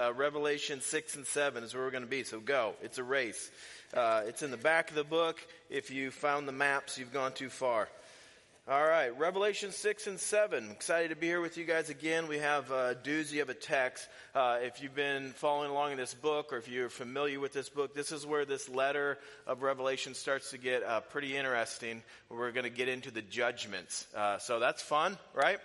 uh, Revelation 6 and 7 is where we're going to be. So go. It's a race. Uh, it's in the back of the book. If you found the maps, you've gone too far. All right, Revelation 6 and 7. Excited to be here with you guys again. We have a doozy of a text. Uh, if you've been following along in this book or if you're familiar with this book, this is where this letter of Revelation starts to get uh, pretty interesting. We're going to get into the judgments. Uh, so that's fun, right?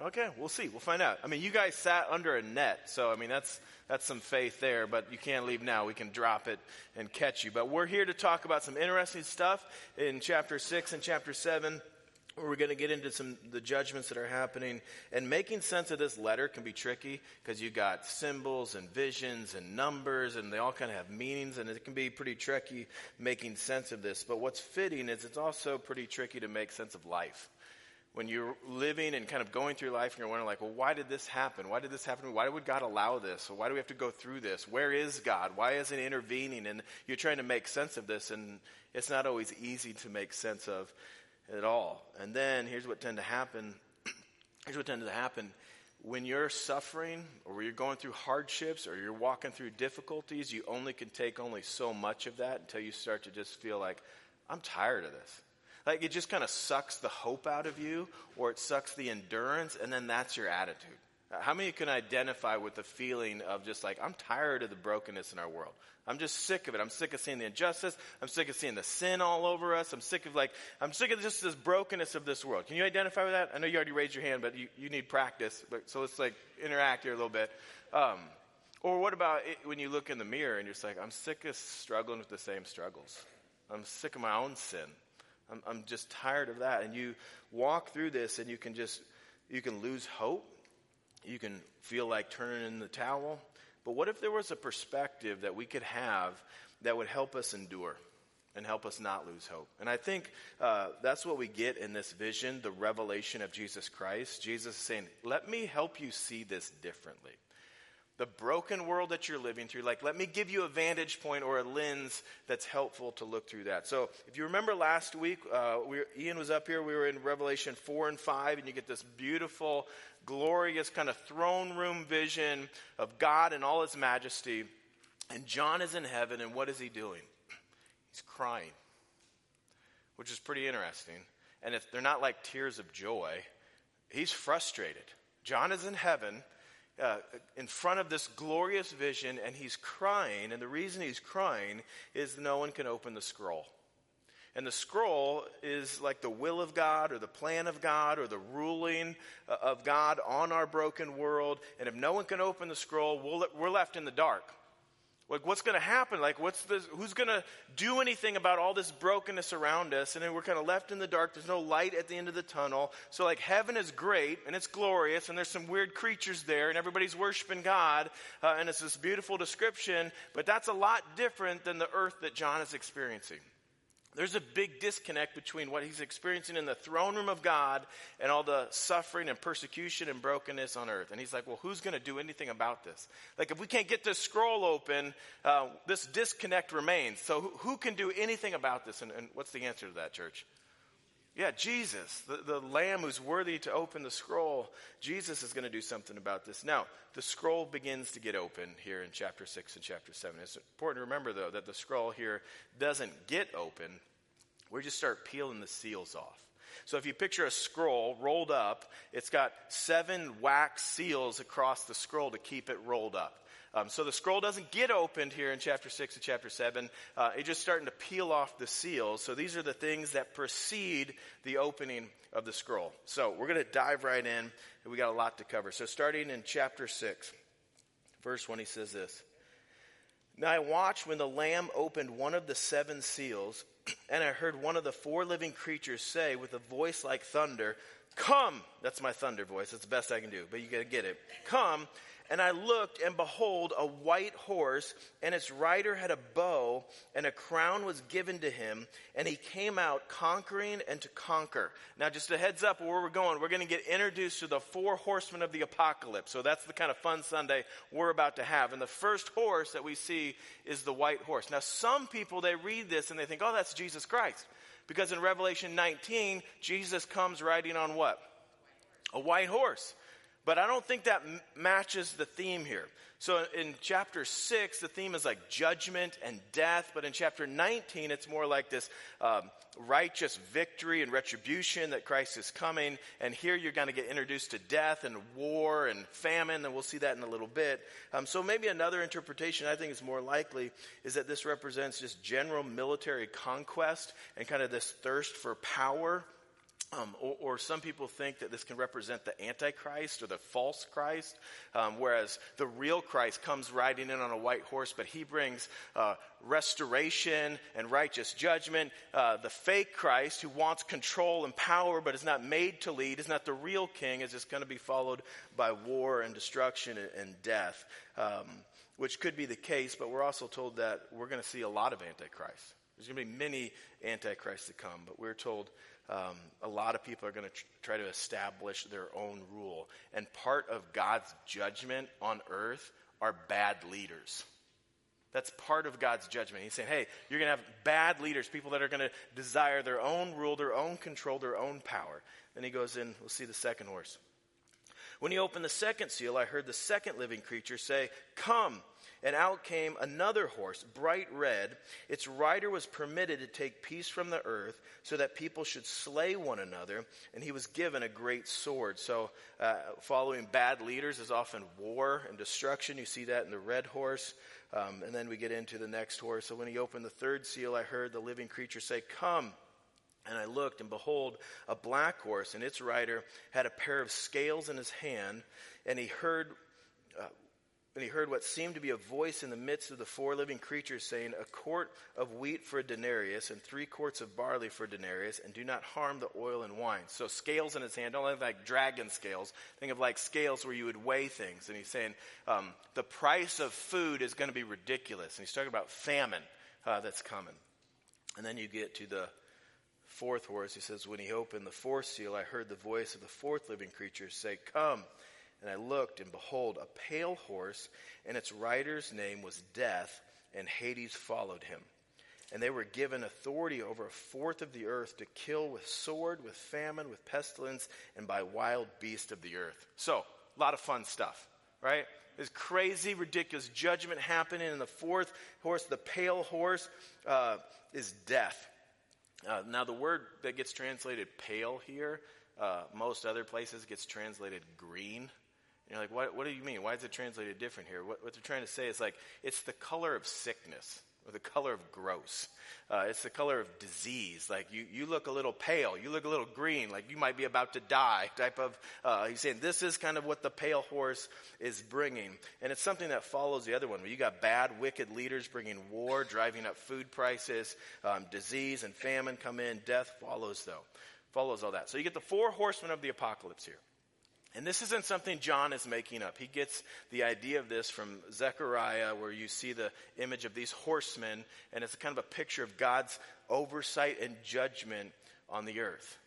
Okay, we'll see. We'll find out. I mean, you guys sat under a net, so I mean, that's that's some faith there, but you can't leave now. We can drop it and catch you. But we're here to talk about some interesting stuff in chapter 6 and chapter 7. We're going to get into some the judgments that are happening, and making sense of this letter can be tricky because you got symbols and visions and numbers, and they all kind of have meanings, and it can be pretty tricky making sense of this. But what's fitting is it's also pretty tricky to make sense of life when you're living and kind of going through life and you're wondering like, well, why did this happen? Why did this happen? To me? Why would God allow this? Why do we have to go through this? Where is God? Why isn't intervening? And you're trying to make sense of this and it's not always easy to make sense of at all. And then here's what tend to happen. here's what tends to happen. When you're suffering or you're going through hardships or you're walking through difficulties, you only can take only so much of that until you start to just feel like, I'm tired of this. Like it just kind of sucks the hope out of you or it sucks the endurance and then that's your attitude. How many can identify with the feeling of just like, I'm tired of the brokenness in our world. I'm just sick of it. I'm sick of seeing the injustice. I'm sick of seeing the sin all over us. I'm sick of like, I'm sick of just this brokenness of this world. Can you identify with that? I know you already raised your hand, but you, you need practice. But, so let's like interact here a little bit. Um, or what about it, when you look in the mirror and you're just like, I'm sick of struggling with the same struggles. I'm sick of my own sin. I'm, I'm just tired of that. And you walk through this and you can just, you can lose hope. You can feel like turning in the towel. But what if there was a perspective that we could have that would help us endure? and help us not lose hope. And I think uh, that's what we get in this vision, the revelation of Jesus Christ. Jesus is saying, Let me help you see this differently the broken world that you're living through. Like, let me give you a vantage point or a lens that's helpful to look through that. So, if you remember last week, uh, we, Ian was up here. We were in Revelation 4 and 5, and you get this beautiful, glorious kind of throne room vision of God and all his majesty. And John is in heaven, and what is he doing? He's crying, which is pretty interesting. And if they're not like tears of joy, he's frustrated. John is in heaven uh, in front of this glorious vision and he's crying. And the reason he's crying is no one can open the scroll. And the scroll is like the will of God or the plan of God or the ruling uh, of God on our broken world. And if no one can open the scroll, we we are left in the dark. Like, what's going to happen? Like, what's this, who's going to do anything about all this brokenness around us? And then we're kind of left in the dark. There's no light at the end of the tunnel. So, like, heaven is great and it's glorious, and there's some weird creatures there, and everybody's worshiping God, uh, and it's this beautiful description, but that's a lot different than the earth that John is experiencing. There's a big disconnect between what he's experiencing in the throne room of God and all the suffering and persecution and brokenness on earth. And he's like, well, who's going to do anything about this? Like, if we can't get this scroll open, uh, this disconnect remains. So, who, who, can do anything about this? And, and what's the answer to that, church? Yeah, Jesus, the, the lamb who's worthy to open the scroll. Jesus is going to do something about this. Now, the scroll begins to get open here in chapter 6 and chapter 7. It's important to remember, though, that the scroll here doesn't get open. We just start peeling the seals off. So if you picture a scroll rolled up, it's got seven wax seals across the scroll to keep it rolled up. Um, so the scroll doesn't get opened here in chapter 6 and chapter 7. Uh, it's just starting to peel off the seals. So these are the things that precede the opening of the scroll. So we're going to dive right in, we got a lot to cover. So starting in chapter 6, verse 1, he says this. Now I watched when the Lamb opened one of the seven seals, and I heard one of the four living creatures say with a voice like thunder, Come! That's my thunder voice. That's the best I can do, but you gotta get it. Come! And I looked, and behold, a white horse, and its rider had a bow, and a crown was given to him, and he came out conquering and to conquer. Now, just a heads up where we're going, we're going to get introduced to the four horsemen of the apocalypse. So that's the kind of fun Sunday we're about to have. And the first horse that we see is the white horse. Now, some people, they read this and they think, oh, that's Jesus Christ. Because in Revelation 19, Jesus comes riding on what? A white horse. But I don't think that m- matches the theme here. So in chapter 6, the theme is like judgment and death. But in chapter 19, it's more like this um, righteous victory and retribution that Christ is coming. And here you're going to get introduced to death and war and famine. And we'll see that in a little bit. Um, so maybe another interpretation I think is more likely is that this represents just general military conquest and kind of this thirst for power um, or, or, some people think that this can represent the Antichrist or the false Christ, um, whereas the real Christ comes riding in on a white horse, but he brings uh, restoration and righteous judgment. Uh, the fake Christ, who wants control and power but is not made to lead, is not the real king, is just going to be followed by war and destruction and, and death, um, which could be the case, but we're also told that we're going to see a lot of Antichrist. There's going to be many Antichrists to come, but we're told um, a lot of people are going to tr- try to establish their own rule. And part of God's judgment on earth are bad leaders. That's part of God's judgment. He's saying, hey, you're going to have bad leaders, people that are going to desire their own rule, their own control, their own power. Then he goes in, we'll see the second horse. When he opened the second seal, I heard the second living creature say, Come. And out came another horse, bright red. Its rider was permitted to take peace from the earth, so that people should slay one another. And he was given a great sword. So, uh, following bad leaders is often war and destruction. You see that in the red horse. Um, and then we get into the next horse. So, when he opened the third seal, I heard the living creature say, Come. And I looked, and behold, a black horse, and its rider had a pair of scales in his hand. And he heard uh, and he heard what seemed to be a voice in the midst of the four living creatures saying, A quart of wheat for a denarius, and three quarts of barley for a denarius, and do not harm the oil and wine. So scales in his hand, don't think like dragon scales. Think of like scales where you would weigh things. And he's saying, um, The price of food is going to be ridiculous. And he's talking about famine uh, that's coming. And then you get to the fourth horse. He says, When he opened the fourth seal, I heard the voice of the fourth living creature say, Come. And I looked, and behold, a pale horse, and its rider's name was Death, and Hades followed him. And they were given authority over a fourth of the earth to kill with sword, with famine, with pestilence, and by wild beast of the earth. So, a lot of fun stuff, right? There's crazy, ridiculous judgment happening. And the fourth horse, the pale horse, uh, is death. Uh, now, the word that gets translated pale here, uh, most other places gets translated green you're like, what, what do you mean? Why is it translated different here? What, what they're trying to say is like, it's the color of sickness or the color of gross. Uh, it's the color of disease. Like you, you look a little pale. You look a little green. Like you might be about to die type of, uh, he's saying this is kind of what the pale horse is bringing. And it's something that follows the other one where you got bad, wicked leaders bringing war, driving up food prices, um, disease and famine come in. Death follows though. Follows all that. So you get the four horsemen of the apocalypse here. And this isn't something John is making up. He gets the idea of this from Zechariah, where you see the image of these horsemen, and it's kind of a picture of God's oversight and judgment on the earth.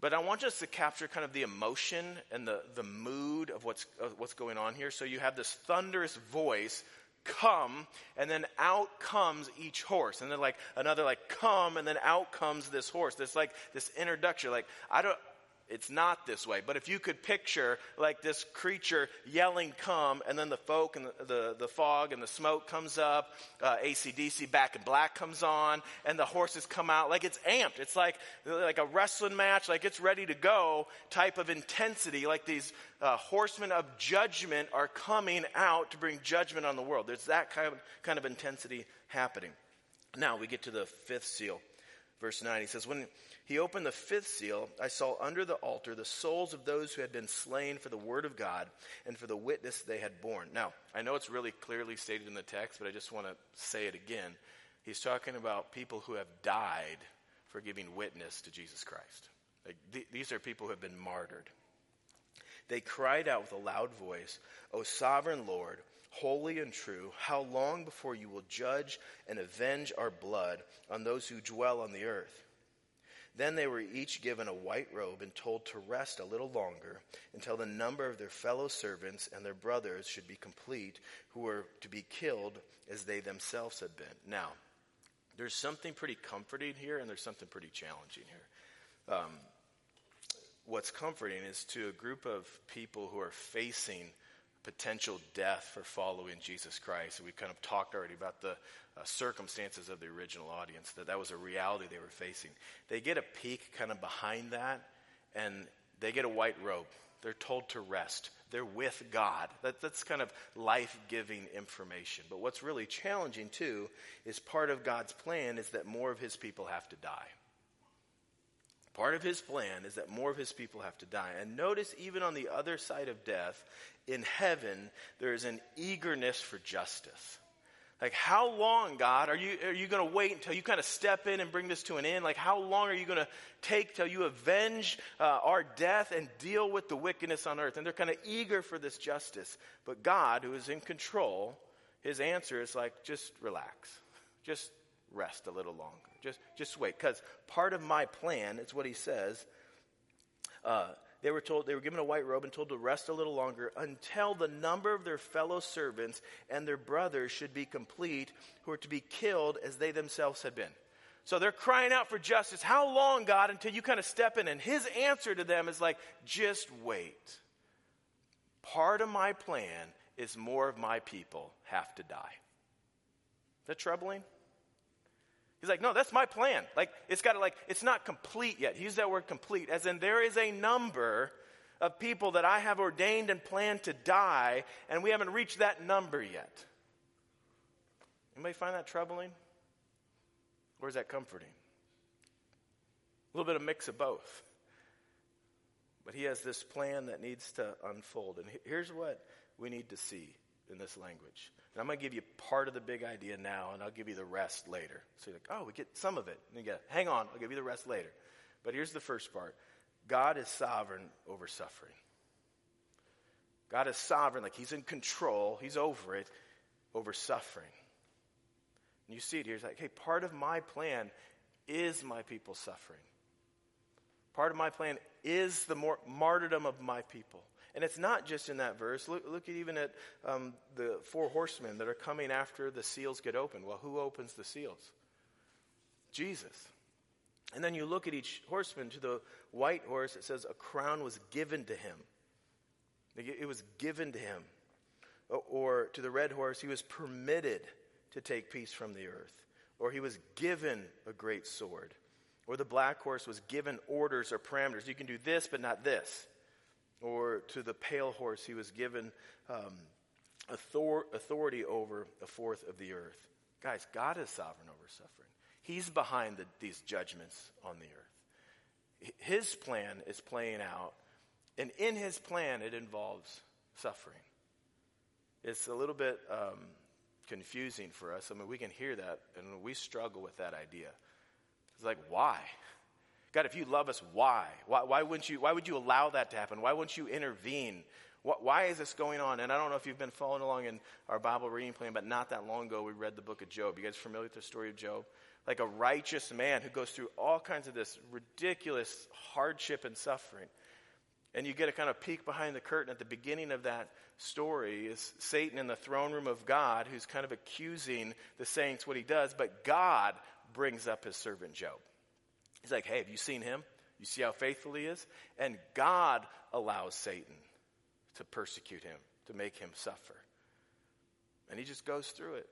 But I want us to capture kind of the emotion and the, the mood of what's, of what's going on here. So you have this thunderous voice come, and then out comes each horse. And then like another like come, and then out comes this horse. There's like this introduction. Like, I don't, it's not this way. But if you could picture like this creature yelling, come, and then the folk and the, the, the fog and the smoke comes up, uh, ACDC back in black comes on, and the horses come out, like it's amped. It's like, like a wrestling match, like it's ready to go type of intensity, like these uh, horsemen of judgment are coming out to bring judgment on the world. There's that kind of, kind of intensity happening. Now we get to the fifth seal. Verse 9, he says, When he opened the fifth seal, I saw under the altar the souls of those who had been slain for the word of God and for the witness they had borne. Now, I know it's really clearly stated in the text, but I just want to say it again. He's talking about people who have died for giving witness to Jesus Christ. Like, th- these are people who have been martyred. They cried out with a loud voice, O sovereign Lord, holy and true, how long before you will judge and avenge our blood on those who dwell on the earth? Then they were each given a white robe and told to rest a little longer until the number of their fellow servants and their brothers should be complete, who were to be killed as they themselves had been. Now, there's something pretty comforting here and there's something pretty challenging here. Um, what's comforting is to a group of people who are facing potential death for following Jesus Christ. We've kind of talked already about the uh, circumstances of the original audience, that that was a reality they were facing. They get a peek kind of behind that, and they get a white robe. They're told to rest. They're with God. That, that's kind of life giving information. But what's really challenging, too, is part of God's plan is that more of his people have to die. Part of his plan is that more of his people have to die. And notice, even on the other side of death, in heaven, there is an eagerness for justice. Like, how long, God, are you, are you going to wait until you kind of step in and bring this to an end? Like, how long are you going to take till you avenge uh, our death and deal with the wickedness on earth? And they're kind of eager for this justice. But God, who is in control, his answer is like, just relax. Just rest a little longer. Just, just wait. Because part of my plan, it's what he says, uh, they were told they were given a white robe and told to rest a little longer until the number of their fellow servants and their brothers should be complete who are to be killed as they themselves had been. So they're crying out for justice. How long god until you kind of step in? And his answer to them is like just wait. Part of my plan is more of my people have to die. Is that troubling He's like, no, that's my plan. Like, it's got to, like, it's not complete yet. He used that word complete, as in there is a number of people that I have ordained and planned to die, and we haven't reached that number yet. Anybody find that troubling? Or is that comforting? A little bit of mix of both. But he has this plan that needs to unfold. And here's what we need to see in this language. And I'm going to give you part of the big idea now, and I'll give you the rest later. So you're like, oh, we get some of it. And you get, hang on, I'll give you the rest later. But here's the first part God is sovereign over suffering. God is sovereign, like He's in control, He's over it, over suffering. And you see it here. He's like, hey, part of my plan is my people suffering. Part of my plan is the martyrdom of my people. And it's not just in that verse. Look, look at even at um, the four horsemen that are coming after the seals get opened. Well, who opens the seals? Jesus. And then you look at each horseman. To the white horse, it says a crown was given to him. It was given to him. Or to the red horse, he was permitted to take peace from the earth. Or he was given a great sword. Or the black horse was given orders or parameters. You can do this, but not this or to the pale horse, he was given um, author- authority over a fourth of the earth. Guys, God is sovereign over suffering. He's behind the, these judgments on the earth. His plan is playing out, and in his plan, it involves suffering. It's a little bit um, confusing for us. I mean, we can hear that, and we struggle with that idea. It's like, why? God, if you love us, why? Why, why, wouldn't you, why would you allow that to happen? Why wouldn't you intervene? What, why is this going on? And I don't know if you've been following along in our Bible reading plan, but not that long ago we read the book of Job. You guys familiar with the story of Job? Like a righteous man who goes through all kinds of this ridiculous hardship and suffering. And you get a kind of peek behind the curtain at the beginning of that story is Satan in the throne room of God who's kind of accusing the saints what he does, but God brings up his servant Job. He's like, hey, have you seen him? You see how faithful he is? And God allows Satan to persecute him, to make him suffer. And he just goes through it.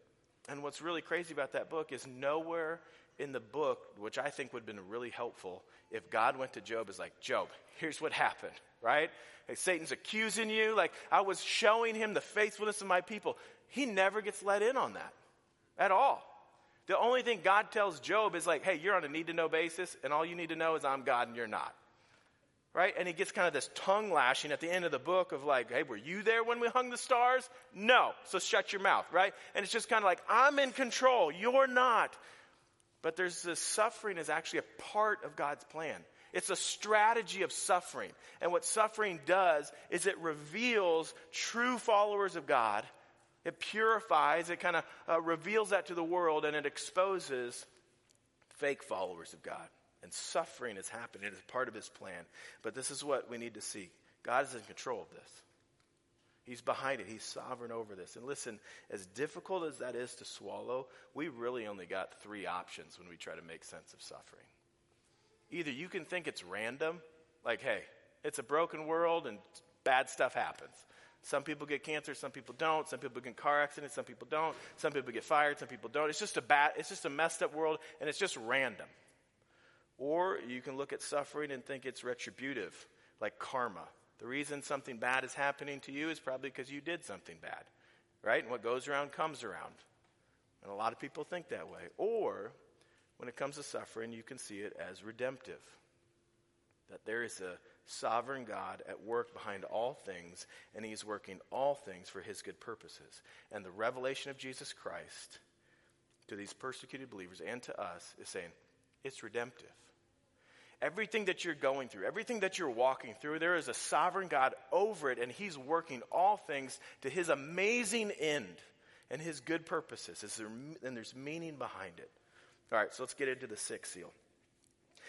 And what's really crazy about that book is nowhere in the book, which I think would have been really helpful, if God went to Job is like, Job, here's what happened, right? Like Satan's accusing you. Like I was showing him the faithfulness of my people. He never gets let in on that at all. The only thing God tells Job is like, hey, you're on a need to know basis, and all you need to know is I'm God and you're not. Right? And he gets kind of this tongue lashing at the end of the book of like, hey, were you there when we hung the stars? No. So shut your mouth, right? And it's just kind of like, I'm in control. You're not. But there's this suffering is actually a part of God's plan. It's a strategy of suffering. And what suffering does is it reveals true followers of God it purifies, it kind of uh, reveals that to the world, and it exposes fake followers of God. And suffering is happening. It is part of his plan. But this is what we need to see God is in control of this. He's behind it. He's sovereign over this. And listen, as difficult as that is to swallow, we really only got three options when we try to make sense of suffering. Either you can think it's random, like, hey, It's a broken world and bad stuff happens. Some people get cancer, some people don't. Some people get car accidents, some people don't. Some people get fired, some people don't. It's just a bad, it's just a messed up world and it's just random. Or you can look at suffering and think it's retributive, like karma. The reason something bad is happening to you is probably because you did something bad, right? And what goes around comes around. And a lot of people think that way. Or when it comes to suffering, you can see it as redemptive. That there is a sovereign God at work behind all things, and He's working all things for His good purposes. And the revelation of Jesus Christ to these persecuted believers and to us is saying, it's redemptive. Everything that you're going through, everything that you're walking through, there is a sovereign God over it, and He's working all things to His amazing end and His good purposes. And there's meaning behind it. All right, so let's get into the sixth seal.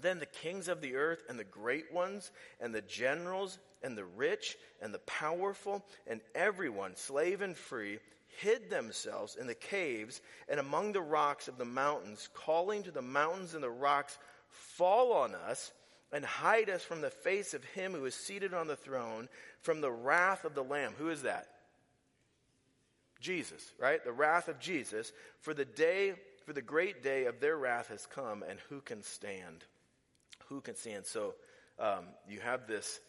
Then the kings of the earth and the great ones and the generals and the rich and the powerful and everyone, slave and free, hid themselves in the caves and among the rocks of the mountains, calling to the mountains and the rocks, Fall on us and hide us from the face of him who is seated on the throne, from the wrath of the Lamb. Who is that? Jesus, right? The wrath of Jesus. For the day, for the great day of their wrath has come, and who can stand? Who can stand? So um, you have this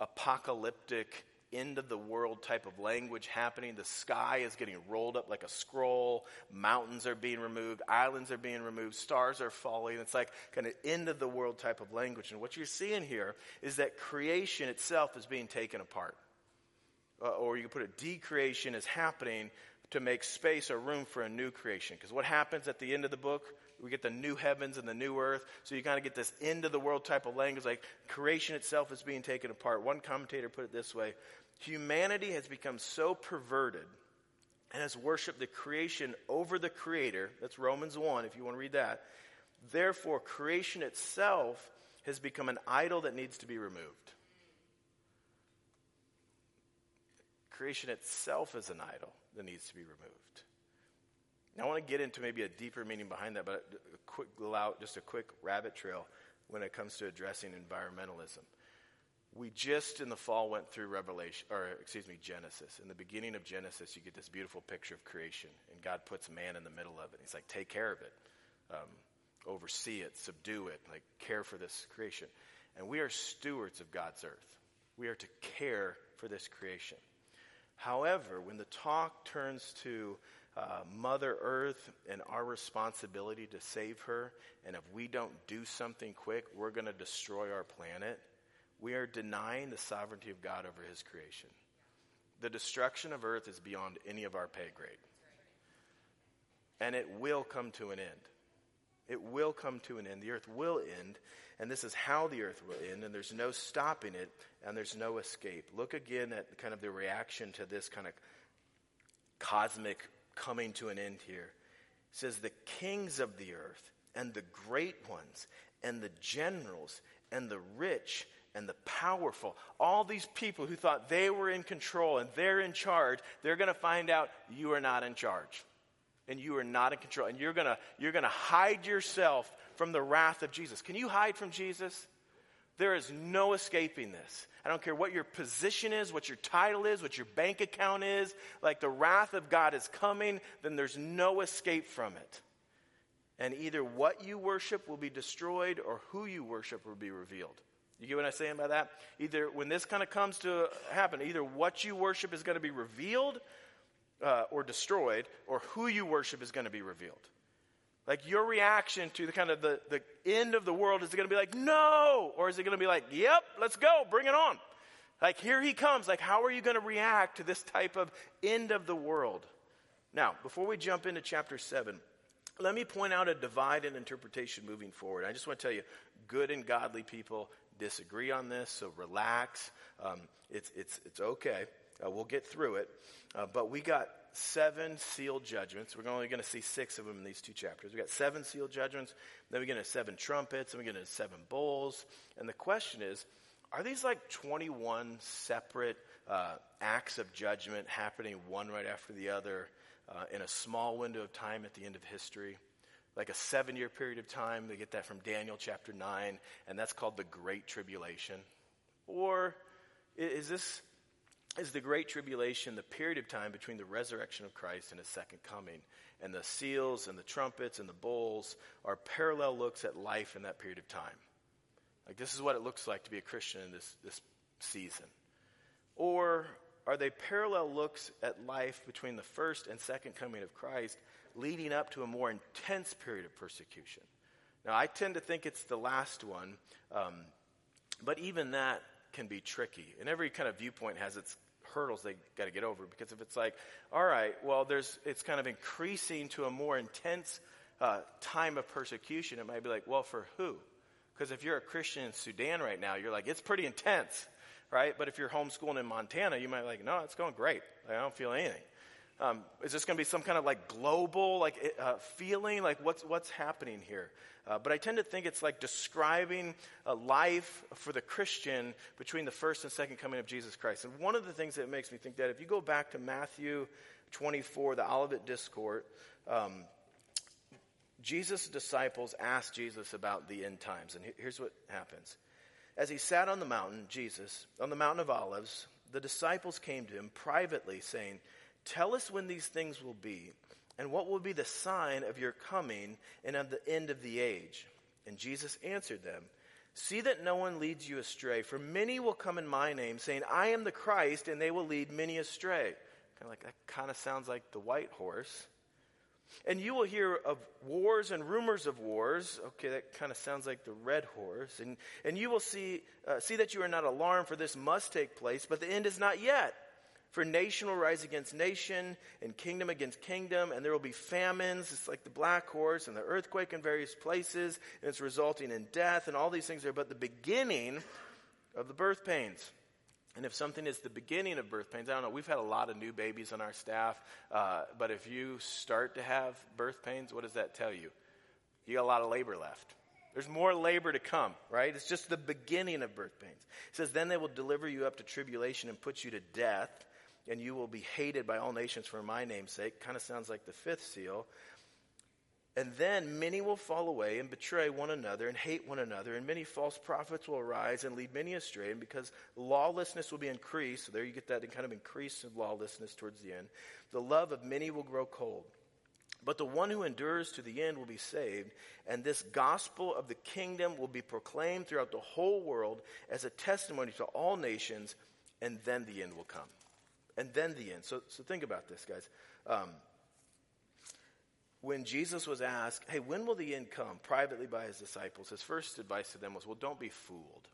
apocalyptic end of the world type of language happening. The sky is getting rolled up like a scroll. Mountains are being removed. Islands are being removed. Stars are falling. It's like kind of end of the world type of language. And what you're seeing here is that creation itself is being taken apart. Uh, or you can put it, decreation is happening to make space or room for a new creation. Because what happens at the end of the book? We get the new heavens and the new earth. So you kind of get this end of the world type of language, like creation itself is being taken apart. One commentator put it this way Humanity has become so perverted and has worshiped the creation over the creator. That's Romans 1, if you want to read that. Therefore, creation itself has become an idol that needs to be removed. Creation itself is an idol that needs to be removed. Now, I want to get into maybe a deeper meaning behind that, but a quick, just a quick rabbit trail when it comes to addressing environmentalism. We just in the fall went through Revelation, or excuse me, Genesis. In the beginning of Genesis, you get this beautiful picture of creation, and God puts man in the middle of it. He's like, take care of it, um, oversee it, subdue it, like care for this creation. And we are stewards of God's earth. We are to care for this creation. However, when the talk turns to uh, Mother Earth and our responsibility to save her, and if we don't do something quick, we're going to destroy our planet, we are denying the sovereignty of God over his creation. The destruction of earth is beyond any of our pay grade. And it will come to an end. It will come to an end. The earth will end, and this is how the earth will end, and there's no stopping it, and there's no escape. Look again at kind of the reaction to this kind of cosmic coming to an end here. It says, The kings of the earth, and the great ones, and the generals, and the rich, and the powerful, all these people who thought they were in control and they're in charge, they're going to find out you are not in charge and you are not in control. And you're going to you're going to hide yourself from the wrath of Jesus. Can you hide from Jesus? There is no escaping this. I don't care what your position is, what your title is, what your bank account is. Like the wrath of God is coming, then there's no escape from it. And either what you worship will be destroyed or who you worship will be revealed. You get what I'm saying by that? Either when this kind of comes to happen, either what you worship is going to be revealed uh, or destroyed, or who you worship is going to be revealed. Like your reaction to the kind of the, the end of the world is it going to be like, no? Or is it going to be like, yep, let's go, bring it on? Like, here he comes. Like, how are you going to react to this type of end of the world? Now, before we jump into chapter 7, let me point out a divide in interpretation moving forward. I just want to tell you, good and godly people disagree on this, so relax. Um, it's, it's, it's okay. Uh, we'll get through it. Uh, but we got seven sealed judgments. We're only going to see six of them in these two chapters. We got seven sealed judgments, then we get into seven trumpets, and we get into seven bowls. And the question is, are these like 21 separate uh, acts of judgment happening one right after the other uh, in a small window of time at the end of history? Like a seven year period of time. They get that from Daniel chapter 9, and that's called the Great Tribulation. Or is this is the Great Tribulation the period of time between the resurrection of Christ and his second coming? And the seals and the trumpets and the bowls are parallel looks at life in that period of time. Like, this is what it looks like to be a Christian in this, this season. Or are they parallel looks at life between the first and second coming of Christ, leading up to a more intense period of persecution? Now, I tend to think it's the last one, um, but even that can be tricky. And every kind of viewpoint has its hurdles they got to get over. Because if it's like, all right, well, there's, it's kind of increasing to a more intense uh, time of persecution, it might be like, well, for who? Because if you're a Christian in Sudan right now, you're like, it's pretty intense, right? But if you're homeschooling in Montana, you might be like, no, it's going great. I don't feel anything. Um, is this going to be some kind of like global like uh, feeling? Like what's what's happening here? Uh, but I tend to think it's like describing a life for the Christian between the first and second coming of Jesus Christ. And one of the things that makes me think that if you go back to Matthew 24, the Olivet Discourse, um, Jesus' disciples asked Jesus about the end times. And here's what happens. As he sat on the mountain, Jesus, on the mountain of Olives, the disciples came to him privately, saying, Tell us when these things will be, and what will be the sign of your coming and of the end of the age. And Jesus answered them, See that no one leads you astray, for many will come in my name, saying, I am the Christ, and they will lead many astray. Kind of like that kind of sounds like the white horse. And you will hear of wars and rumors of wars. Okay, that kind of sounds like the red horse. And, and you will see, uh, see that you are not alarmed, for this must take place, but the end is not yet. For nation will rise against nation, and kingdom against kingdom, and there will be famines. It's like the black horse and the earthquake in various places, and it's resulting in death, and all these things are but the beginning of the birth pains. And if something is the beginning of birth pains, I don't know, we've had a lot of new babies on our staff, uh, but if you start to have birth pains, what does that tell you? You got a lot of labor left. There's more labor to come, right? It's just the beginning of birth pains. It says, Then they will deliver you up to tribulation and put you to death, and you will be hated by all nations for my name's sake. Kind of sounds like the fifth seal. And then many will fall away and betray one another and hate one another, and many false prophets will arise and lead many astray. And because lawlessness will be increased, so there you get that kind of increase of lawlessness towards the end, the love of many will grow cold. But the one who endures to the end will be saved, and this gospel of the kingdom will be proclaimed throughout the whole world as a testimony to all nations, and then the end will come. And then the end. So, so think about this, guys. Um, when Jesus was asked, Hey, when will the end come? privately by his disciples, his first advice to them was, Well, don't be fooled.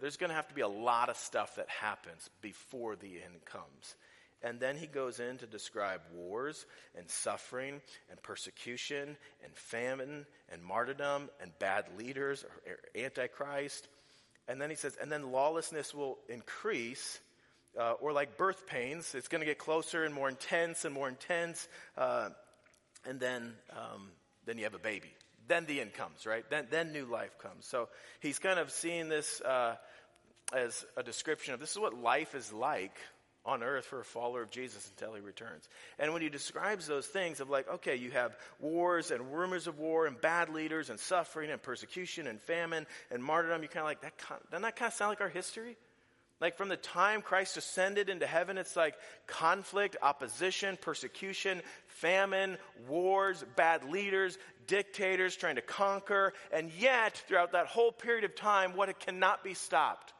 There's going to have to be a lot of stuff that happens before the end comes. And then he goes in to describe wars and suffering and persecution and famine and martyrdom and bad leaders or antichrist. And then he says, and then lawlessness will increase, uh, or like birth pains, it's going to get closer and more intense and more intense. Uh, and then um, then you have a baby. Then the end comes, right? Then then new life comes. So he's kind of seeing this uh, as a description of this is what life is like on earth for a follower of Jesus until he returns. And when he describes those things of like, okay, you have wars and rumors of war and bad leaders and suffering and persecution and famine and martyrdom, you're kind of like, that doesn't that kind of sound like our history? Like from the time Christ ascended into heaven, it's like conflict, opposition, persecution, famine, wars, bad leaders, dictators trying to conquer. And yet, throughout that whole period of time, what it cannot be stopped?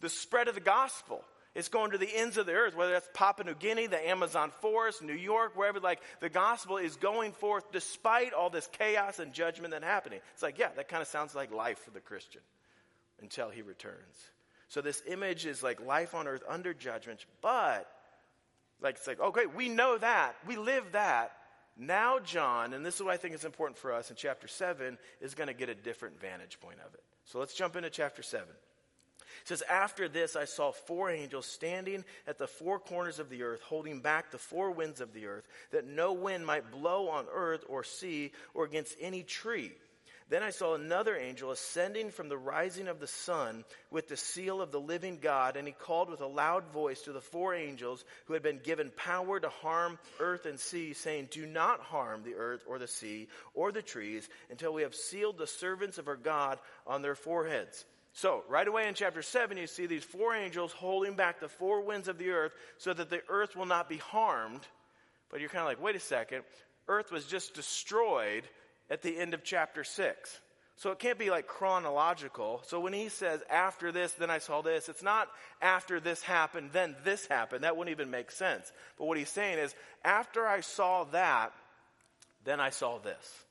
The spread of the gospel. It's going to the ends of the earth, whether that's Papua New Guinea, the Amazon forest, New York, wherever. Like the gospel is going forth despite all this chaos and judgment that's happening. It's like, yeah, that kind of sounds like life for the Christian until he returns. So this image is like life on earth under judgment, but like it's like, oh, okay, we know that. We live that. Now John, and this is what I think is important for us in chapter 7, is going to get a different vantage point of it. So let's jump into chapter 7. It says, After this, I saw four angels standing at the four corners of the earth, holding back the four winds of the earth, that no wind might blow on earth or sea or against any tree. Then I saw another angel ascending from the rising of the sun with the seal of the living God, and he called with a loud voice to the four angels who had been given power to harm earth and sea, saying, Do not harm the earth or the sea or the trees until we have sealed the servants of our God on their foreheads. So, right away in chapter 7, you see these four angels holding back the four winds of the earth so that the earth will not be harmed. But you're kind of like, wait a second. Earth was just destroyed at the end of chapter 6. So it can't be like chronological. So when he says, after this, then I saw this, it's not after this happened, then this happened. That wouldn't even make sense. But what he's saying is, after I saw that, then I saw this.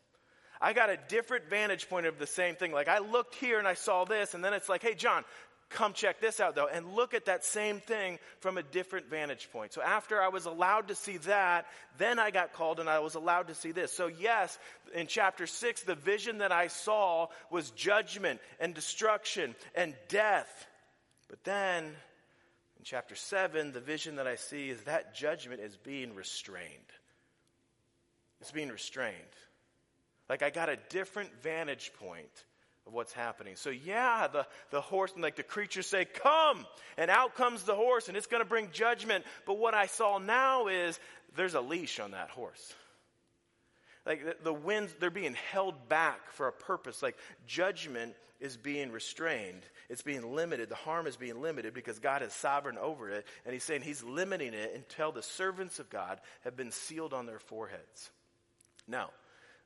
I got a different vantage point of the same thing. Like I looked here and I saw this, and then it's like, hey, John, come check this out though, and look at that same thing from a different vantage point. So after I was allowed to see that, then I got called and I was allowed to see this. So yes, in chapter six, the vision that I saw was judgment and destruction and death. But then in chapter seven, the vision that I see is that judgment is being restrained. It's being restrained. Like I got a different vantage point of what's happening. So yeah, the, the horse and like the creatures say, come, and out comes the horse and it's going to bring judgment. But what I saw now is there's a leash on that horse. Like the, the winds, they're being held back for a purpose. Like judgment is being restrained. It's being limited. The harm is being limited because God is sovereign over it. And he's saying he's limiting it until the servants of God have been sealed on their foreheads. Now,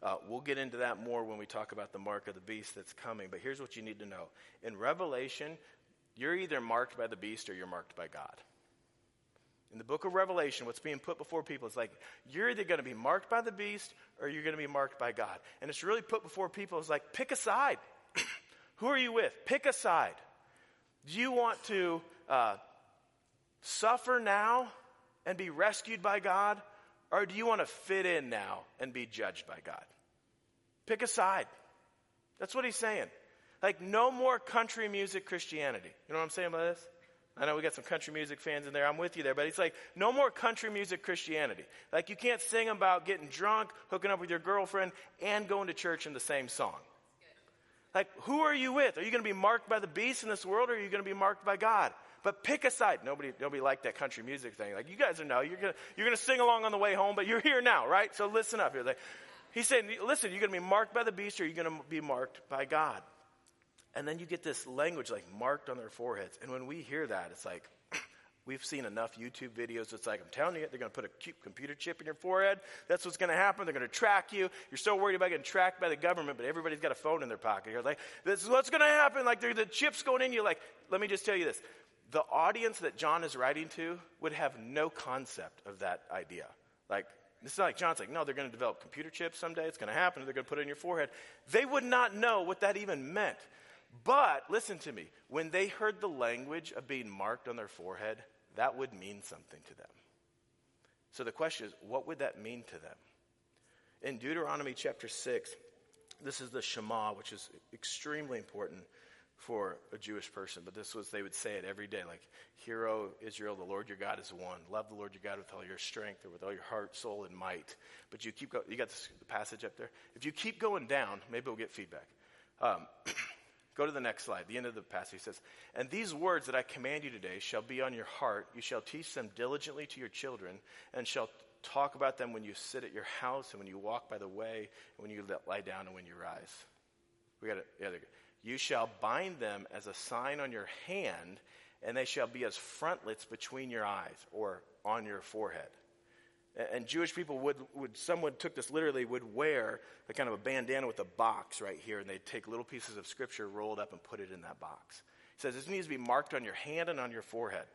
uh, we'll get into that more when we talk about the mark of the beast that's coming. But here's what you need to know in Revelation, you're either marked by the beast or you're marked by God. In the book of Revelation, what's being put before people is like, you're either going to be marked by the beast or you're going to be marked by God. And it's really put before people is like, pick a side. Who are you with? Pick a side. Do you want to uh, suffer now and be rescued by God? Or do you want to fit in now and be judged by God? Pick a side. That's what he's saying. Like, no more country music Christianity. You know what I'm saying by this? I know we got some country music fans in there. I'm with you there. But it's like, no more country music Christianity. Like, you can't sing about getting drunk, hooking up with your girlfriend, and going to church in the same song. Like, who are you with? Are you going to be marked by the beast in this world, or are you going to be marked by God? But pick a side. Nobody, nobody liked that country music thing. Like, you guys know, you're going you're gonna sing along on the way home, but you're here now, right? So listen up. Like, He's saying, listen, you're going to be marked by the beast or you're going to be marked by God. And then you get this language like marked on their foreheads. And when we hear that, it's like, we've seen enough YouTube videos. It's like, I'm telling you, they're going to put a cute computer chip in your forehead. That's what's going to happen. They're going to track you. You're so worried about getting tracked by the government, but everybody's got a phone in their pocket. You're like, this is what's going to happen. Like, the chip's going in. You're like, let me just tell you this. The audience that John is writing to would have no concept of that idea. Like, it's not like John's like, no, they're going to develop computer chips someday. It's going to happen. They're going to put it in your forehead. They would not know what that even meant. But listen to me. When they heard the language of being marked on their forehead, that would mean something to them. So the question is, what would that mean to them? In Deuteronomy chapter 6, this is the Shema, which is extremely important for a Jewish person, but this was, they would say it every day, like, Hear, O Israel, the Lord your God is one. Love the Lord your God with all your strength or with all your heart, soul, and might. But you keep going, you got the passage up there? If you keep going down, maybe we'll get feedback. Um, go to the next slide, the end of the passage says, And these words that I command you today shall be on your heart. You shall teach them diligently to your children, and shall talk about them when you sit at your house, and when you walk by the way, and when you lie down, and when you rise. We got it. Yeah, you shall bind them as a sign on your hand, and they shall be as frontlets between your eyes or on your forehead. And Jewish people would, would, someone took this literally, would wear a kind of a bandana with a box right here, and they'd take little pieces of scripture, rolled up, and put it in that box. He says this needs to be marked on your hand and on your forehead.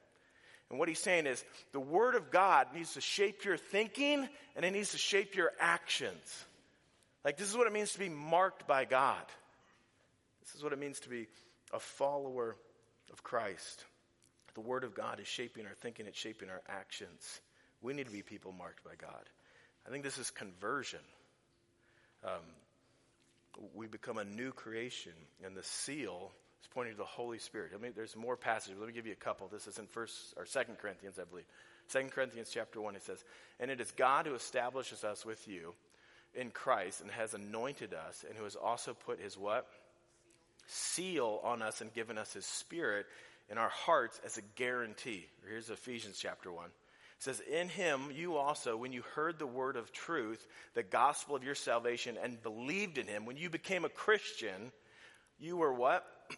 And what he's saying is the Word of God needs to shape your thinking, and it needs to shape your actions. Like, this is what it means to be marked by God. This is what it means to be a follower of Christ. The Word of God is shaping our thinking, it's shaping our actions. We need to be people marked by God. I think this is conversion. Um, we become a new creation, and the seal is pointing to the Holy Spirit. I mean, there's more passages. Let me give you a couple. This is in First or Second Corinthians, I believe. Second Corinthians chapter one. It says, "And it is God who establishes us with you in Christ and has anointed us, and who has also put His what seal on us and given us His Spirit in our hearts as a guarantee." Here's Ephesians chapter one. It says, In him you also, when you heard the word of truth, the gospel of your salvation, and believed in him, when you became a Christian, you were what?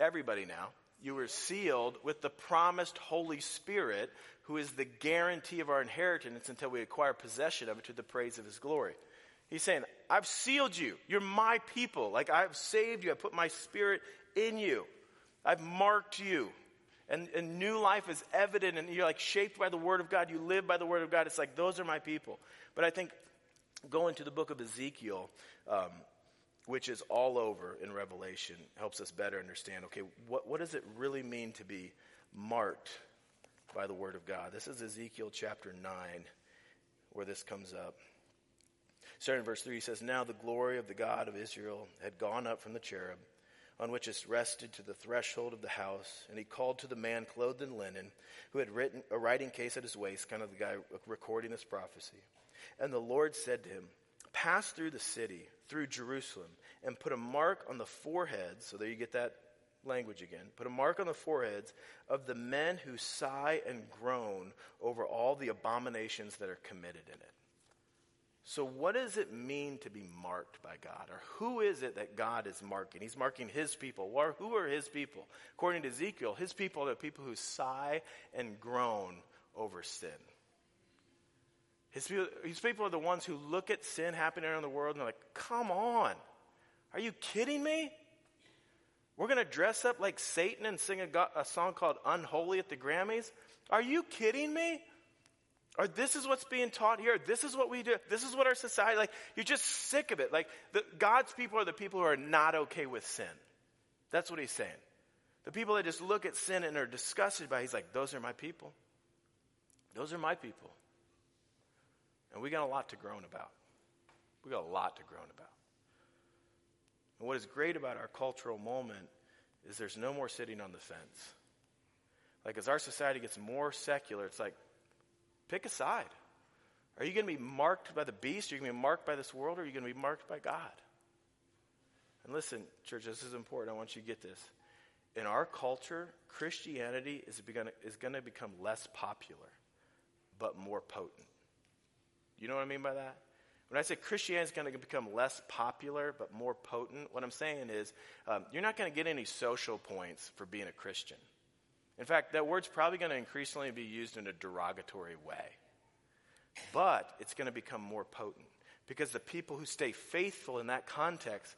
Everybody now. You were sealed with the promised Holy Spirit, who is the guarantee of our inheritance until we acquire possession of it to the praise of his glory. He's saying, I've sealed you. You're my people. Like I've saved you. I put my spirit in you. I've marked you and, and new life is evident and you're like shaped by the word of God. You live by the word of God. It's like, those are my people. But I think going to the book of Ezekiel, um, which is all over in Revelation, helps us better understand, okay, what, what does it really mean to be marked by the word of God? This is Ezekiel chapter 9 where this comes up. Starting in verse 3, he says, Now the glory of the God of Israel had gone up from the cherub on which it rested to the threshold of the house, and he called to the man clothed in linen, who had written a writing case at his waist, kind of the guy recording this prophecy. And the Lord said to him, Pass through the city, through Jerusalem, and put a mark on the foreheads. So there you get that language again. Put a mark on the foreheads of the men who sigh and groan over all the abominations that are committed in it. So, what does it mean to be marked by God? Or who is it that God is marking? He's marking his people. Who are his people? According to Ezekiel, his people are the people who sigh and groan over sin. His people, his people are the ones who look at sin happening around the world and they're like, come on. Are you kidding me? We're going to dress up like Satan and sing a, a song called Unholy at the Grammys? Are you kidding me? Or this is what's being taught here. This is what we do. This is what our society, like, you're just sick of it. Like, the, God's people are the people who are not okay with sin. That's what he's saying. The people that just look at sin and are disgusted by it, he's like, those are my people. Those are my people. And we got a lot to groan about. We got a lot to groan about. And what is great about our cultural moment is there's no more sitting on the fence. Like, as our society gets more secular, it's like, Pick a side. Are you going to be marked by the beast? Are you going to be marked by this world? Or are you going to be marked by God? And listen, church, this is important. I want you to get this. In our culture, Christianity is, is going to become less popular, but more potent. You know what I mean by that? When I say Christianity is going to become less popular but more potent, what I'm saying is um, you're not going to get any social points for being a Christian. In fact, that word's probably going to increasingly be used in a derogatory way. But it's going to become more potent because the people who stay faithful in that context,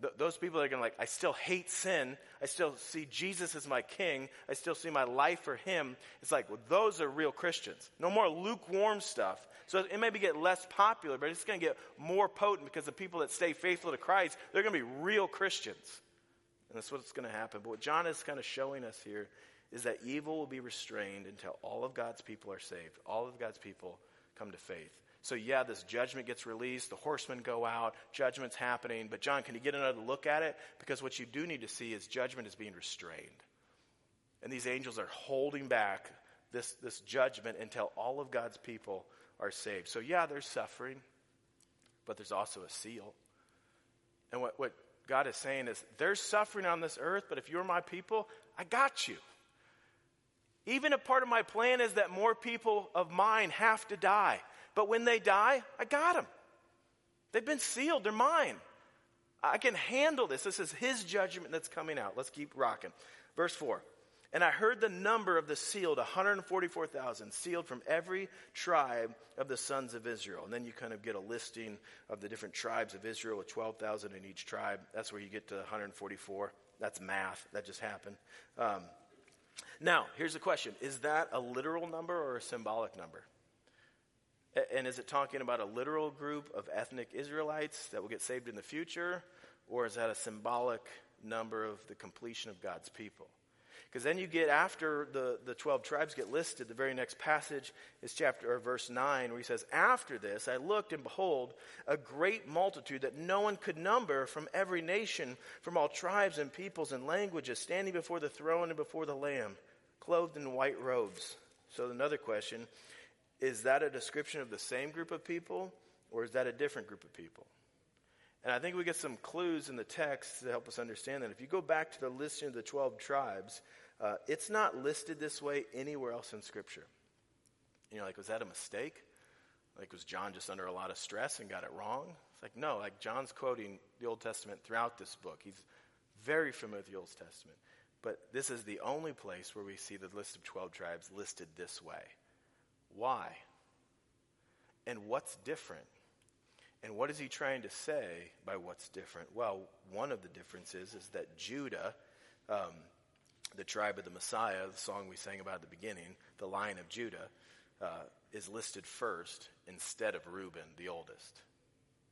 th- those people are going to like, I still hate sin. I still see Jesus as my king. I still see my life for him. It's like, well, those are real Christians. No more lukewarm stuff. So it maybe get less popular, but it's going to get more potent because the people that stay faithful to Christ, they're going to be real Christians. And that's what's going to happen. But what John is kind of showing us here is that evil will be restrained until all of God's people are saved. All of God's people come to faith. So, yeah, this judgment gets released, the horsemen go out, judgment's happening. But, John, can you get another look at it? Because what you do need to see is judgment is being restrained. And these angels are holding back this, this judgment until all of God's people are saved. So, yeah, there's suffering, but there's also a seal. And what, what God is saying is, there's suffering on this earth, but if you're my people, I got you. Even a part of my plan is that more people of mine have to die. But when they die, I got them. They've been sealed, they're mine. I can handle this. This is his judgment that's coming out. Let's keep rocking. Verse 4. And I heard the number of the sealed, 144,000, sealed from every tribe of the sons of Israel. And then you kind of get a listing of the different tribes of Israel with 12,000 in each tribe. That's where you get to 144. That's math. That just happened. Um, now, here's the question Is that a literal number or a symbolic number? And is it talking about a literal group of ethnic Israelites that will get saved in the future? Or is that a symbolic number of the completion of God's people? Because then you get after the, the 12 tribes get listed, the very next passage is chapter or verse 9, where he says, After this I looked, and behold, a great multitude that no one could number from every nation, from all tribes and peoples and languages, standing before the throne and before the Lamb, clothed in white robes. So another question is that a description of the same group of people, or is that a different group of people? And I think we get some clues in the text to help us understand that. If you go back to the listing of the 12 tribes, uh, it's not listed this way anywhere else in Scripture. You know, like, was that a mistake? Like, was John just under a lot of stress and got it wrong? It's like, no, like, John's quoting the Old Testament throughout this book. He's very familiar with the Old Testament. But this is the only place where we see the list of 12 tribes listed this way. Why? And what's different? And what is he trying to say by what's different? Well, one of the differences is that Judah, um, the tribe of the Messiah, the song we sang about at the beginning, the line of Judah, uh, is listed first instead of Reuben, the oldest.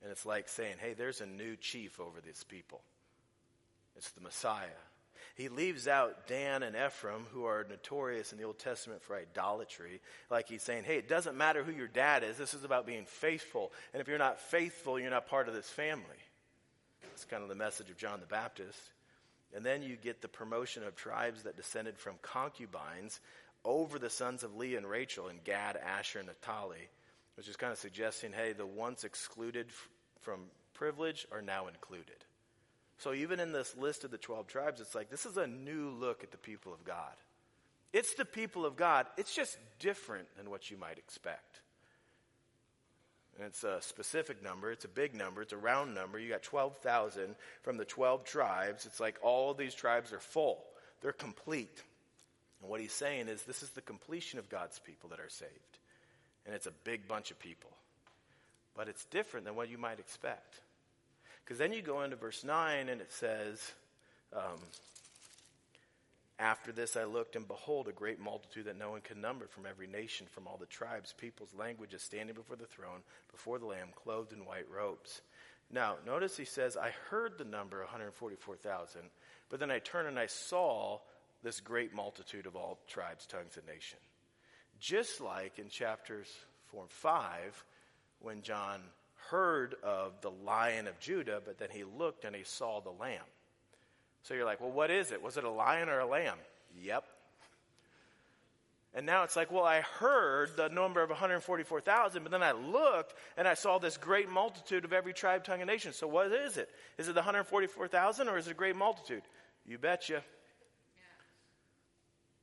And it's like saying, hey, there's a new chief over these people. It's the Messiah. He leaves out Dan and Ephraim, who are notorious in the Old Testament for idolatry. Like he's saying, hey, it doesn't matter who your dad is. This is about being faithful. And if you're not faithful, you're not part of this family. It's kind of the message of John the Baptist. And then you get the promotion of tribes that descended from concubines over the sons of Leah and Rachel in Gad, Asher, and Naphtali, which is kind of suggesting, hey, the ones excluded from privilege are now included. So even in this list of the 12 tribes, it's like this is a new look at the people of God. It's the people of God. It's just different than what you might expect. And it's a specific number. It's a big number. It's a round number. You got 12,000 from the 12 tribes. It's like all these tribes are full. They're complete. And what he's saying is this is the completion of God's people that are saved. And it's a big bunch of people. But it's different than what you might expect. Because then you go into verse 9 and it says, um, After this I looked, and behold, a great multitude that no one could number from every nation, from all the tribes, peoples, languages, standing before the throne, before the Lamb, clothed in white robes. Now, notice he says, I heard the number 144,000, but then I turned and I saw this great multitude of all tribes, tongues, and nations. Just like in chapters 4 and 5, when John heard of the lion of Judah, but then he looked and he saw the lamb. So you're like, well, what is it? Was it a lion or a lamb? Yep. And now it's like, well, I heard the number of 144,000, but then I looked and I saw this great multitude of every tribe, tongue, and nation. So what is it? Is it the 144,000 or is it a great multitude? You betcha.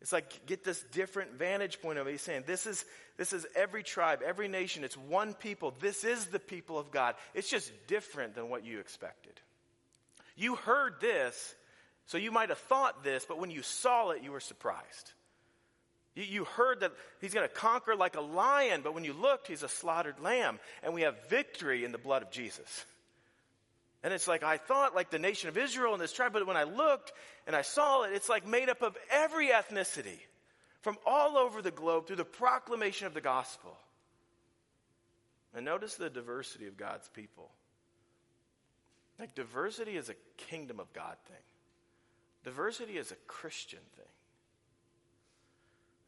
It's like get this different vantage point of it. He's saying this is this is every tribe, every nation. It's one people. This is the people of God. It's just different than what you expected. You heard this, so you might have thought this, but when you saw it, you were surprised. You, you heard that he's going to conquer like a lion, but when you looked, he's a slaughtered lamb, and we have victory in the blood of Jesus. And it's like, I thought like the nation of Israel and this tribe, but when I looked and I saw it, it's like made up of every ethnicity from all over the globe through the proclamation of the gospel. And notice the diversity of God's people. Like, diversity is a kingdom of God thing, diversity is a Christian thing.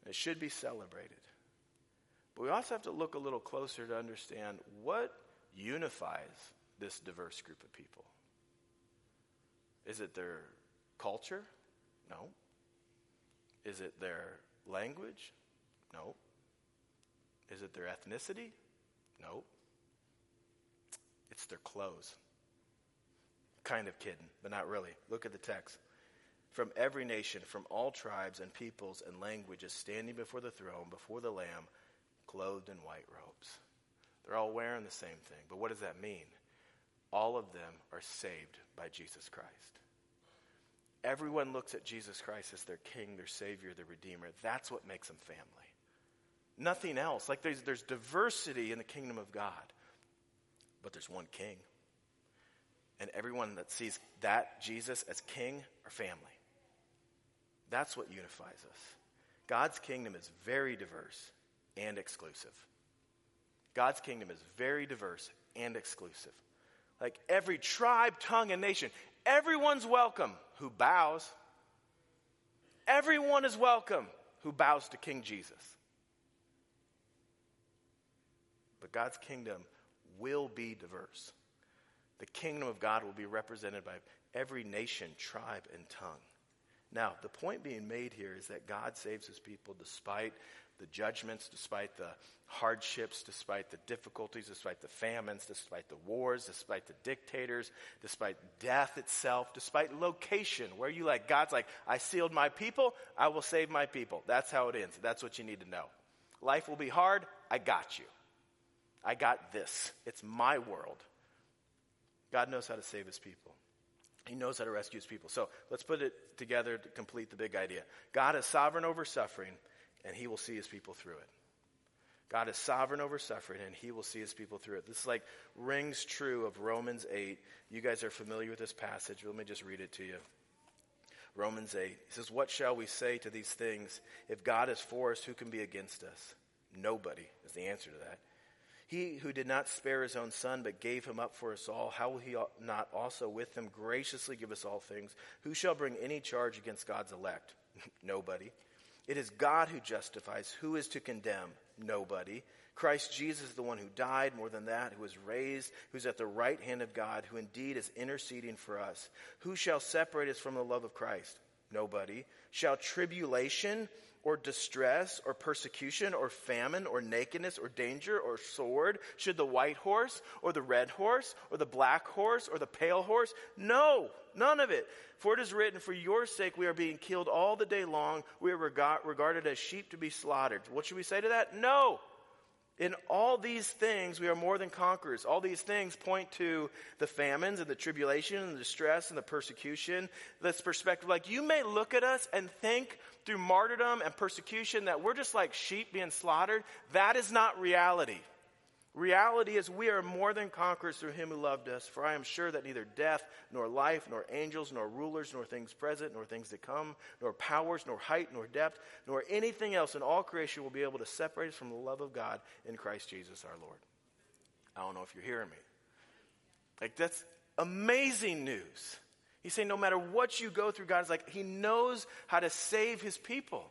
It should be celebrated. But we also have to look a little closer to understand what unifies this diverse group of people? Is it their culture? No. Is it their language? No. Is it their ethnicity? No. It's their clothes. Kind of kidding, but not really. Look at the text. From every nation, from all tribes and peoples and languages, standing before the throne, before the Lamb, clothed in white robes. They're all wearing the same thing. But what does that mean? All of them are saved by Jesus Christ. Everyone looks at Jesus Christ as their king, their savior, their redeemer. That's what makes them family. Nothing else. Like there's, there's diversity in the kingdom of God, but there's one king. And everyone that sees that Jesus as king are family. That's what unifies us. God's kingdom is very diverse and exclusive. God's kingdom is very diverse and exclusive. Like every tribe, tongue, and nation. Everyone's welcome who bows. Everyone is welcome who bows to King Jesus. But God's kingdom will be diverse. The kingdom of God will be represented by every nation, tribe, and tongue. Now, the point being made here is that God saves his people despite the judgments, despite the hardships, despite the difficulties, despite the famines, despite the wars, despite the dictators, despite death itself, despite location, where you like, God's like, I sealed my people, I will save my people. That's how it ends. That's what you need to know. Life will be hard, I got you. I got this. It's my world. God knows how to save his people. He knows how to rescue his people. So let's put it together to complete the big idea. God is sovereign over suffering, and he will see his people through it. God is sovereign over suffering, and he will see his people through it. This like rings true of Romans 8. You guys are familiar with this passage. Let me just read it to you. Romans 8. He says, What shall we say to these things? If God is for us, who can be against us? Nobody is the answer to that. He who did not spare his own son, but gave him up for us all, how will he not also with him graciously give us all things? Who shall bring any charge against God's elect? Nobody. It is God who justifies. Who is to condemn? Nobody. Christ Jesus, is the one who died, more than that, who was raised, who's at the right hand of God, who indeed is interceding for us. Who shall separate us from the love of Christ? Nobody. Shall tribulation or distress or persecution or famine or nakedness or danger or sword? Should the white horse or the red horse or the black horse or the pale horse? No, none of it. For it is written, For your sake we are being killed all the day long. We are regarded as sheep to be slaughtered. What should we say to that? No. In all these things, we are more than conquerors. All these things point to the famines and the tribulation and the distress and the persecution. This perspective, like you may look at us and think through martyrdom and persecution that we're just like sheep being slaughtered. That is not reality. Reality is we are more than conquerors through him who loved us. For I am sure that neither death, nor life, nor angels, nor rulers, nor things present, nor things to come, nor powers, nor height, nor depth, nor anything else in all creation will be able to separate us from the love of God in Christ Jesus our Lord. I don't know if you're hearing me. Like, that's amazing news. He's saying no matter what you go through, God is like, He knows how to save His people.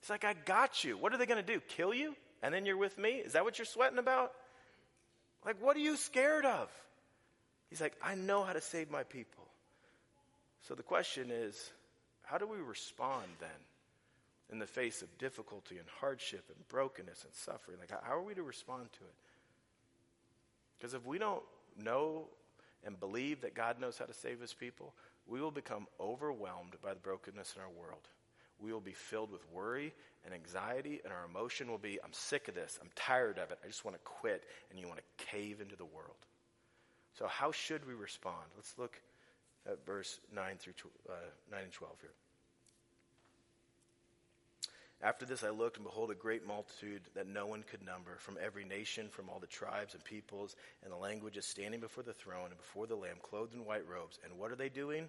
He's like, I got you. What are they going to do? Kill you? And then you're with me? Is that what you're sweating about? Like, what are you scared of? He's like, I know how to save my people. So the question is, how do we respond then in the face of difficulty and hardship and brokenness and suffering? Like, how are we to respond to it? Because if we don't know and believe that God knows how to save his people, we will become overwhelmed by the brokenness in our world we will be filled with worry and anxiety, and our emotion will be, I'm sick of this. I'm tired of it. I just want to quit. And you want to cave into the world. So, how should we respond? Let's look at verse 9 through uh, 9 and 12 here. After this, I looked, and behold, a great multitude that no one could number, from every nation, from all the tribes and peoples and the languages, standing before the throne and before the Lamb, clothed in white robes. And what are they doing?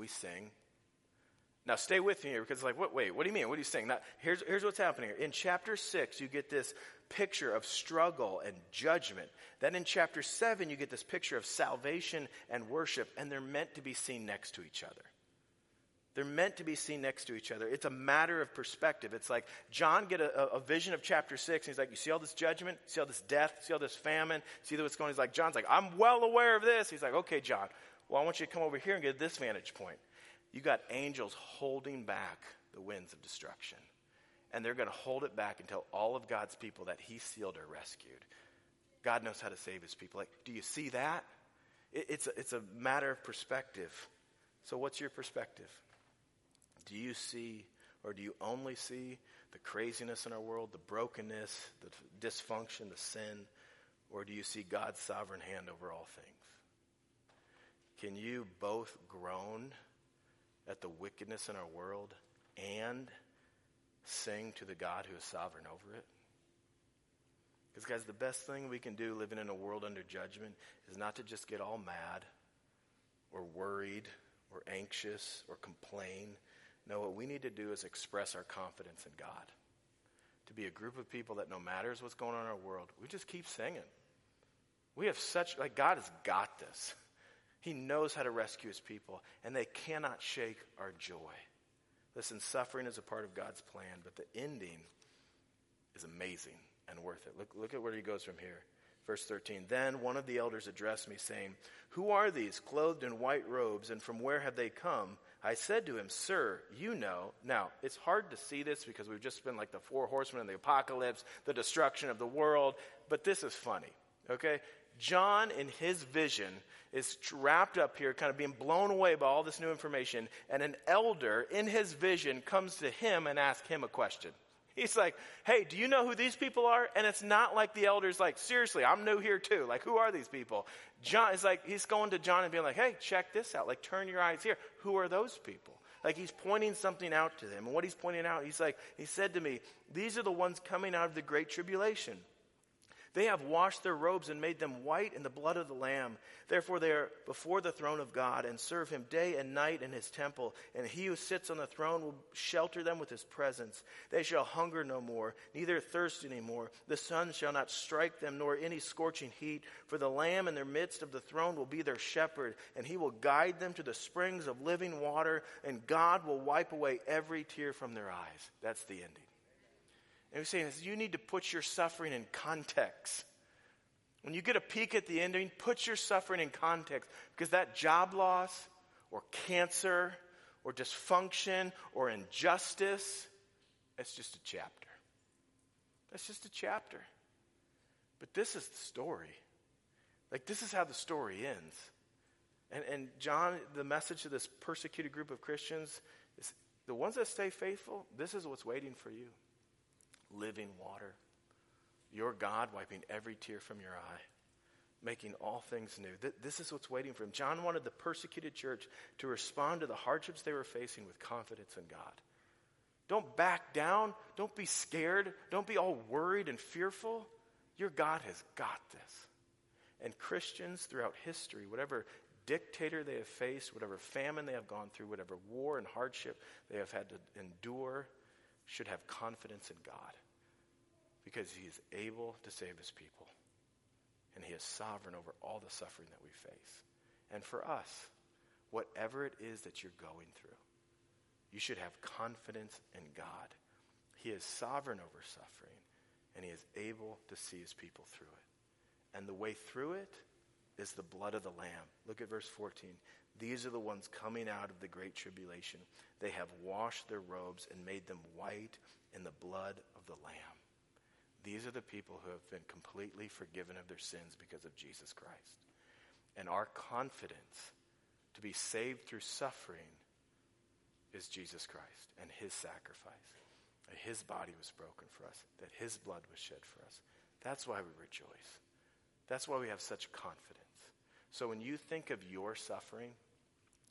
We sing. Now, stay with me here because, it's like, what, wait, what do you mean? What are you saying? Now, here's, here's what's happening here. In chapter 6, you get this picture of struggle and judgment. Then in chapter 7, you get this picture of salvation and worship, and they're meant to be seen next to each other. They're meant to be seen next to each other. It's a matter of perspective. It's like John get a, a vision of chapter six, and he's like, "You see all this judgment? See all this death? See all this famine? See what's going?" He's like, "John's like, I'm well aware of this." He's like, "Okay, John, well, I want you to come over here and get this vantage point. You got angels holding back the winds of destruction. And they're going to hold it back until all of God's people that He sealed are rescued. God knows how to save His people. Like, do you see that? It, it's, a, it's a matter of perspective. So, what's your perspective? Do you see, or do you only see the craziness in our world, the brokenness, the dysfunction, the sin, or do you see God's sovereign hand over all things? Can you both groan at the wickedness in our world and sing to the God who is sovereign over it? Because, guys, the best thing we can do living in a world under judgment is not to just get all mad or worried or anxious or complain. No, what we need to do is express our confidence in God. To be a group of people that no matter what's going on in our world, we just keep singing. We have such, like, God has got this. He knows how to rescue his people, and they cannot shake our joy. Listen, suffering is a part of God's plan, but the ending is amazing and worth it. Look, look at where he goes from here. Verse 13 Then one of the elders addressed me, saying, Who are these, clothed in white robes, and from where have they come? I said to him, Sir, you know. Now, it's hard to see this because we've just been like the four horsemen of the apocalypse, the destruction of the world, but this is funny, okay? John, in his vision, is wrapped up here, kind of being blown away by all this new information, and an elder in his vision comes to him and asks him a question. He's like, hey, do you know who these people are? And it's not like the elder's like, seriously, I'm new here too. Like, who are these people? John is like, he's going to John and being like, hey, check this out. Like, turn your eyes here. Who are those people? Like, he's pointing something out to them. And what he's pointing out, he's like, he said to me, these are the ones coming out of the great tribulation. They have washed their robes and made them white in the blood of the Lamb. Therefore, they are before the throne of God and serve him day and night in his temple. And he who sits on the throne will shelter them with his presence. They shall hunger no more, neither thirst any more. The sun shall not strike them, nor any scorching heat. For the Lamb in their midst of the throne will be their shepherd, and he will guide them to the springs of living water, and God will wipe away every tear from their eyes. That's the ending. And he's saying is you need to put your suffering in context. When you get a peek at the ending, put your suffering in context because that job loss or cancer or dysfunction or injustice, it's just a chapter. That's just a chapter. But this is the story. Like, this is how the story ends. And, and John, the message to this persecuted group of Christians is the ones that stay faithful, this is what's waiting for you living water. Your God wiping every tear from your eye, making all things new. Th- this is what's waiting for him. John wanted the persecuted church to respond to the hardships they were facing with confidence in God. Don't back down. Don't be scared. Don't be all worried and fearful. Your God has got this. And Christians throughout history, whatever dictator they have faced, whatever famine they have gone through, whatever war and hardship they have had to endure, should have confidence in God because he is able to save his people. And he is sovereign over all the suffering that we face. And for us, whatever it is that you're going through, you should have confidence in God. He is sovereign over suffering, and he is able to see his people through it. And the way through it is the blood of the Lamb. Look at verse 14. These are the ones coming out of the great tribulation. They have washed their robes and made them white in the blood of the Lamb. These are the people who have been completely forgiven of their sins because of Jesus Christ. And our confidence to be saved through suffering is Jesus Christ and his sacrifice. That his body was broken for us, that his blood was shed for us. That's why we rejoice. That's why we have such confidence. So when you think of your suffering,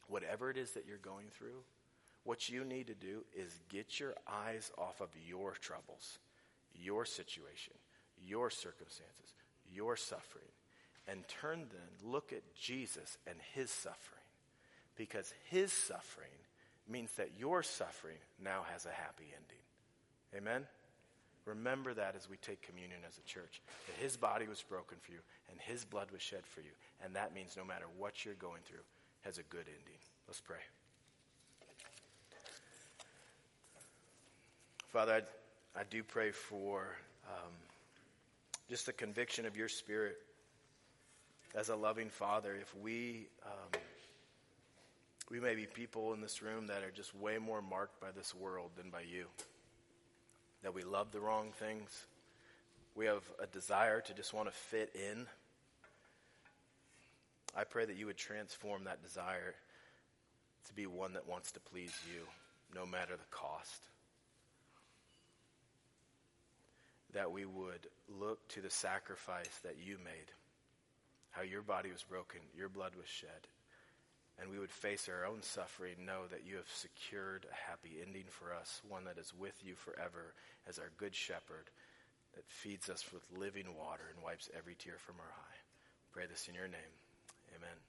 whatever it is that you're going through, what you need to do is get your eyes off of your troubles, your situation, your circumstances, your suffering, and turn then, look at Jesus and his suffering. Because his suffering means that your suffering now has a happy ending. Amen? Remember that as we take communion as a church, that his body was broken for you and his blood was shed for you. And that means no matter what you're going through, has a good ending. Let's pray. Father, I, I do pray for um, just the conviction of your spirit as a loving father. If we, um, we may be people in this room that are just way more marked by this world than by you, that we love the wrong things. We have a desire to just want to fit in I pray that you would transform that desire to be one that wants to please you, no matter the cost. That we would look to the sacrifice that you made, how your body was broken, your blood was shed, and we would face our own suffering, know that you have secured a happy ending for us, one that is with you forever as our good shepherd that feeds us with living water and wipes every tear from our eye. Pray this in your name. Amen.